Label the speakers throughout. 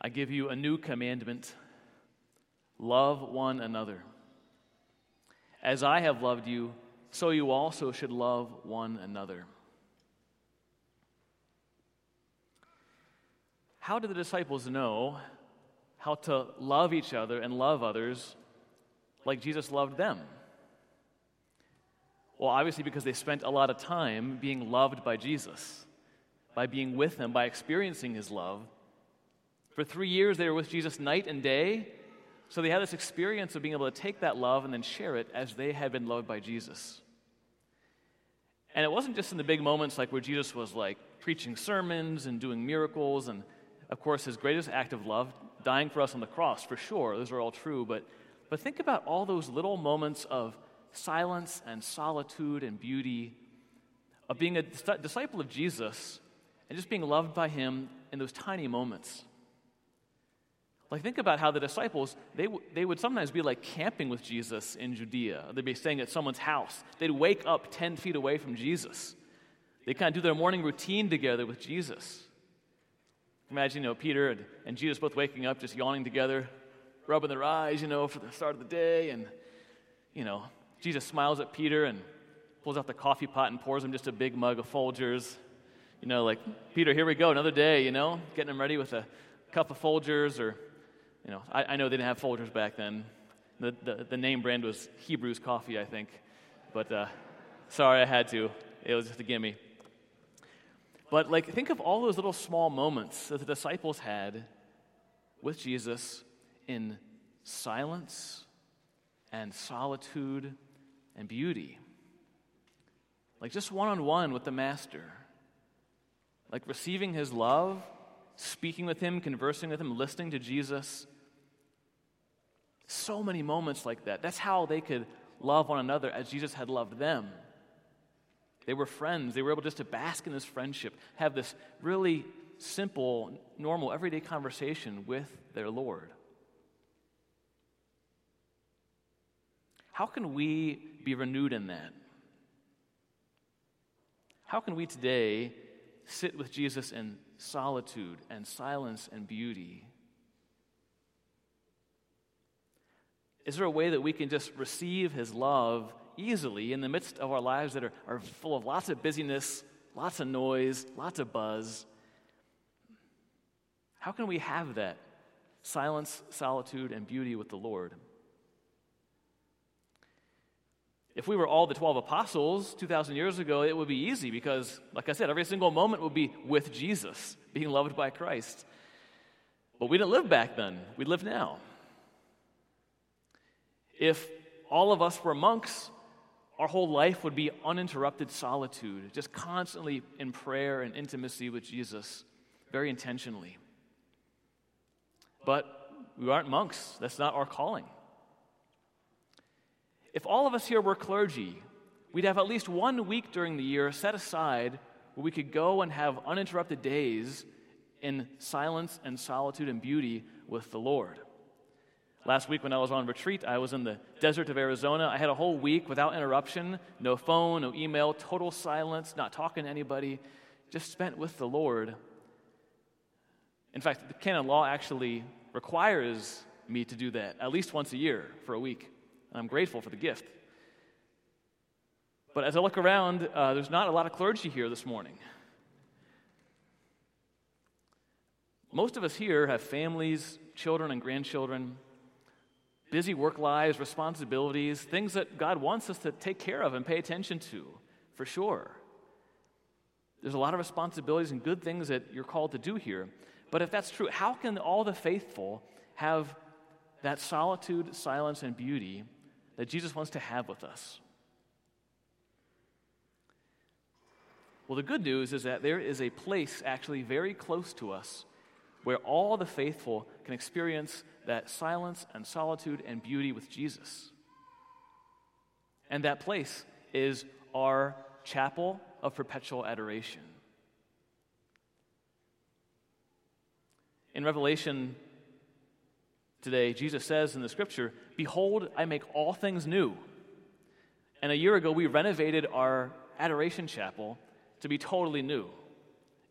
Speaker 1: I give you a new commandment love one another. As I have loved you, so you also should love one another. How did the disciples know how to love each other and love others like Jesus loved them? Well, obviously, because they spent a lot of time being loved by Jesus, by being with him, by experiencing his love. For three years, they were with Jesus night and day, so they had this experience of being able to take that love and then share it as they had been loved by Jesus. And it wasn't just in the big moments like where Jesus was like preaching sermons and doing miracles, and of course, his greatest act of love, dying for us on the cross, for sure. Those are all true. But, but think about all those little moments of silence and solitude and beauty, of being a disciple of Jesus and just being loved by him in those tiny moments. Like, think about how the disciples, they, w- they would sometimes be like camping with Jesus in Judea. They'd be staying at someone's house. They'd wake up 10 feet away from Jesus. They kind of do their morning routine together with Jesus. Imagine, you know, Peter and, and Jesus both waking up, just yawning together, rubbing their eyes, you know, for the start of the day. And, you know, Jesus smiles at Peter and pulls out the coffee pot and pours him just a big mug of Folgers. You know, like, Peter, here we go, another day, you know, getting him ready with a cup of Folgers. Or, you know, I, I know they didn't have Folgers back then. The, the, the, name brand was Hebrews Coffee, I think. But uh, sorry, I had to. It was just a gimme. But, like, think of all those little small moments that the disciples had with Jesus in silence and solitude and beauty. Like just one on one with the Master. Like receiving his love, speaking with him, conversing with him, listening to Jesus. So many moments like that. That's how they could love one another as Jesus had loved them. They were friends. They were able just to bask in this friendship, have this really simple, normal, everyday conversation with their Lord. How can we be renewed in that? How can we today sit with Jesus in solitude and silence and beauty? Is there a way that we can just receive his love easily in the midst of our lives that are, are full of lots of busyness, lots of noise, lots of buzz? How can we have that silence, solitude, and beauty with the Lord? If we were all the 12 apostles 2,000 years ago, it would be easy because, like I said, every single moment would be with Jesus, being loved by Christ. But we didn't live back then, we live now. If all of us were monks, our whole life would be uninterrupted solitude, just constantly in prayer and intimacy with Jesus, very intentionally. But we aren't monks, that's not our calling. If all of us here were clergy, we'd have at least one week during the year set aside where we could go and have uninterrupted days in silence and solitude and beauty with the Lord. Last week, when I was on retreat, I was in the desert of Arizona. I had a whole week without interruption no phone, no email, total silence, not talking to anybody, just spent with the Lord. In fact, the canon law actually requires me to do that at least once a year for a week. And I'm grateful for the gift. But as I look around, uh, there's not a lot of clergy here this morning. Most of us here have families, children, and grandchildren, busy work lives, responsibilities, things that God wants us to take care of and pay attention to, for sure. There's a lot of responsibilities and good things that you're called to do here. But if that's true, how can all the faithful have that solitude, silence, and beauty that Jesus wants to have with us? Well, the good news is that there is a place actually very close to us where all the faithful can experience that silence and solitude and beauty with Jesus. And that place is our chapel of perpetual adoration. In Revelation today, Jesus says in the scripture, Behold, I make all things new. And a year ago, we renovated our adoration chapel to be totally new.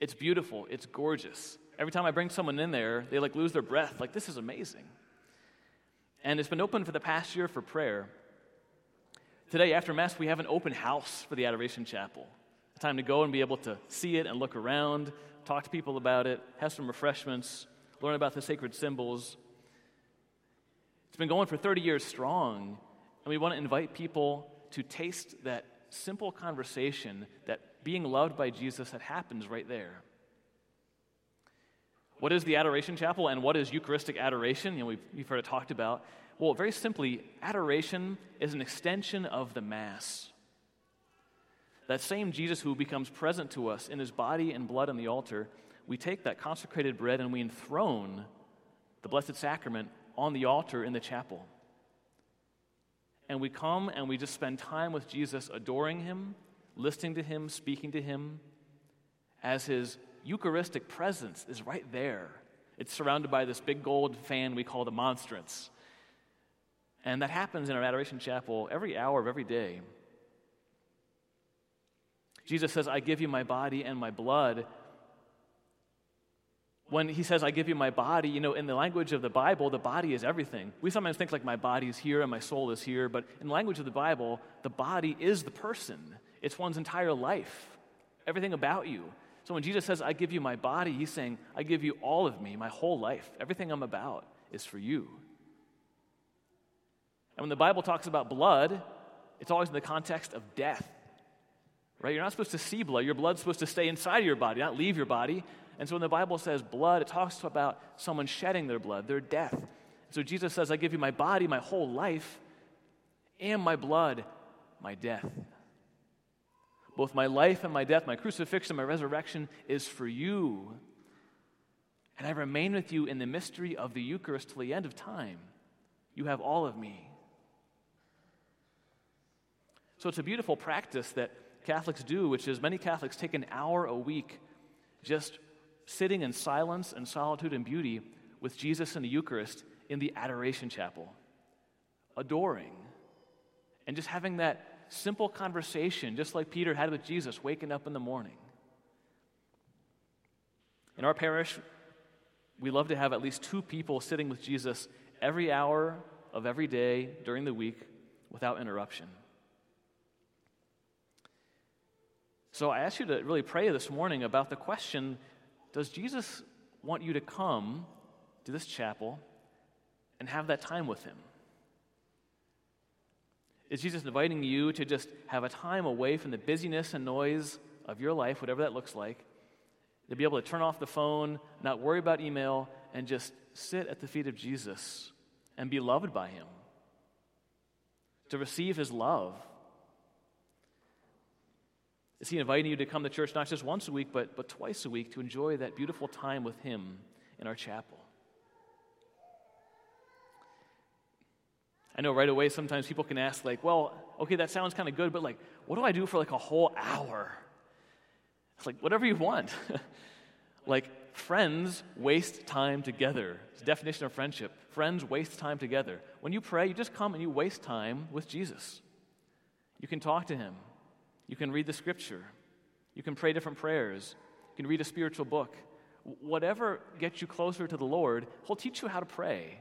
Speaker 1: It's beautiful, it's gorgeous. Every time I bring someone in there, they like lose their breath. Like, this is amazing. And it's been open for the past year for prayer. Today, after Mass, we have an open house for the Adoration Chapel. A time to go and be able to see it and look around, talk to people about it, have some refreshments, learn about the sacred symbols. It's been going for 30 years strong, and we want to invite people to taste that simple conversation, that being loved by Jesus that happens right there. What is the Adoration Chapel and what is Eucharistic adoration? You know, we've, we've heard it talked about. Well, very simply, adoration is an extension of the Mass. That same Jesus who becomes present to us in his body and blood on the altar, we take that consecrated bread and we enthrone the Blessed Sacrament on the altar in the chapel. And we come and we just spend time with Jesus, adoring him, listening to him, speaking to him, as his Eucharistic presence is right there. It's surrounded by this big gold fan we call the monstrance. And that happens in our adoration chapel every hour of every day. Jesus says, I give you my body and my blood. When he says, I give you my body, you know, in the language of the Bible, the body is everything. We sometimes think like my body is here and my soul is here, but in the language of the Bible, the body is the person, it's one's entire life, everything about you. So when Jesus says, I give you my body, he's saying, I give you all of me, my whole life. Everything I'm about is for you. And when the Bible talks about blood, it's always in the context of death. Right? You're not supposed to see blood. Your blood's supposed to stay inside of your body, not leave your body. And so when the Bible says blood, it talks about someone shedding their blood, their death. So Jesus says, I give you my body, my whole life, and my blood, my death. Both my life and my death, my crucifixion, my resurrection is for you. And I remain with you in the mystery of the Eucharist till the end of time. You have all of me. So it's a beautiful practice that Catholics do, which is many Catholics take an hour a week just sitting in silence and solitude and beauty with Jesus in the Eucharist in the Adoration Chapel, adoring, and just having that simple conversation, just like Peter had with Jesus waking up in the morning. In our parish, we love to have at least two people sitting with Jesus every hour of every day during the week without interruption. So I ask you to really pray this morning about the question Does Jesus want you to come to this chapel and have that time with him? Is Jesus inviting you to just have a time away from the busyness and noise of your life, whatever that looks like, to be able to turn off the phone, not worry about email, and just sit at the feet of Jesus and be loved by him? To receive his love? Is he inviting you to come to church not just once a week, but, but twice a week to enjoy that beautiful time with him in our chapel? I know right away sometimes people can ask, like, well, okay, that sounds kind of good, but like, what do I do for like a whole hour? It's like, whatever you want. like, friends waste time together. It's definition of friendship. Friends waste time together. When you pray, you just come and you waste time with Jesus. You can talk to him. You can read the scripture. You can pray different prayers. You can read a spiritual book. Whatever gets you closer to the Lord, He'll teach you how to pray.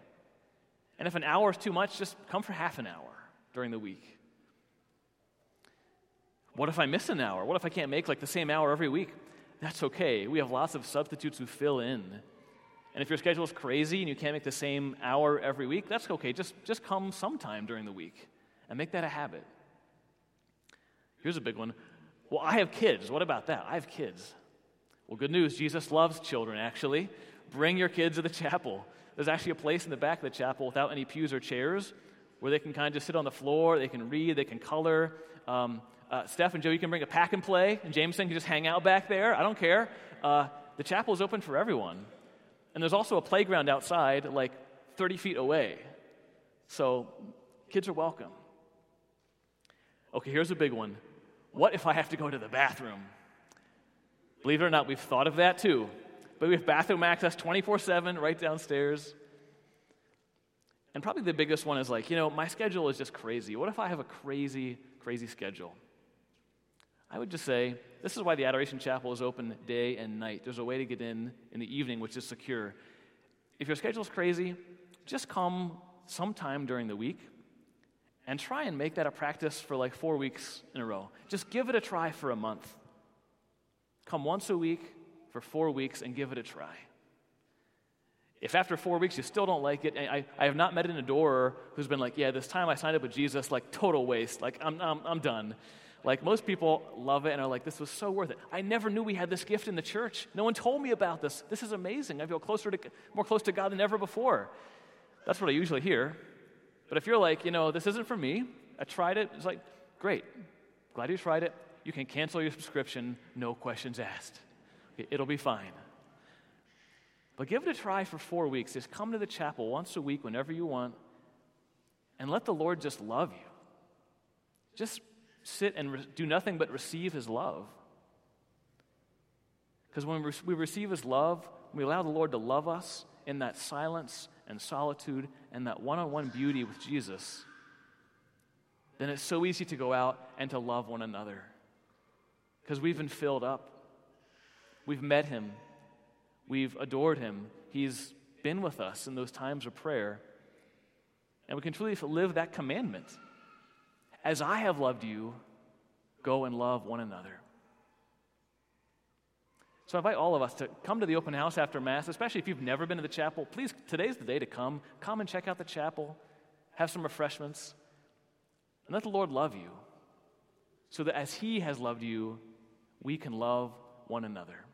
Speaker 1: And if an hour is too much, just come for half an hour during the week. What if I miss an hour? What if I can't make like the same hour every week? That's okay. We have lots of substitutes who fill in. And if your schedule is crazy and you can't make the same hour every week, that's okay. Just, just come sometime during the week and make that a habit. Here's a big one. Well, I have kids. What about that? I have kids. Well, good news. Jesus loves children, actually. Bring your kids to the chapel. There's actually a place in the back of the chapel without any pews or chairs where they can kind of just sit on the floor, they can read, they can color. Um, uh, Steph and Joe, you can bring a pack and play, and Jameson can just hang out back there. I don't care. Uh, the chapel is open for everyone. And there's also a playground outside, like 30 feet away. So kids are welcome. Okay, here's a big one. What if I have to go to the bathroom? Believe it or not, we've thought of that too but we have bathroom access 24 7 right downstairs. And probably the biggest one is like, you know, my schedule is just crazy. What if I have a crazy, crazy schedule? I would just say this is why the Adoration Chapel is open day and night. There's a way to get in in the evening, which is secure. If your schedule's crazy, just come sometime during the week and try and make that a practice for like four weeks in a row. Just give it a try for a month. Come once a week for four weeks and give it a try. If after four weeks you still don't like it, I, I have not met an adorer who's been like, yeah, this time I signed up with Jesus, like total waste, like I'm, I'm, I'm done. Like most people love it and are like, this was so worth it. I never knew we had this gift in the church. No one told me about this. This is amazing. I feel closer to, more close to God than ever before. That's what I usually hear. But if you're like, you know, this isn't for me, I tried it, it's like, great. Glad you tried it. You can cancel your subscription, no questions asked. It'll be fine. But give it a try for four weeks. Just come to the chapel once a week whenever you want and let the Lord just love you. Just sit and re- do nothing but receive his love. Because when we receive his love, we allow the Lord to love us in that silence and solitude and that one on one beauty with Jesus, then it's so easy to go out and to love one another. Because we've been filled up. We've met him. We've adored him. He's been with us in those times of prayer. And we can truly live that commandment as I have loved you, go and love one another. So I invite all of us to come to the open house after Mass, especially if you've never been to the chapel. Please, today's the day to come. Come and check out the chapel, have some refreshments, and let the Lord love you so that as He has loved you, we can love one another.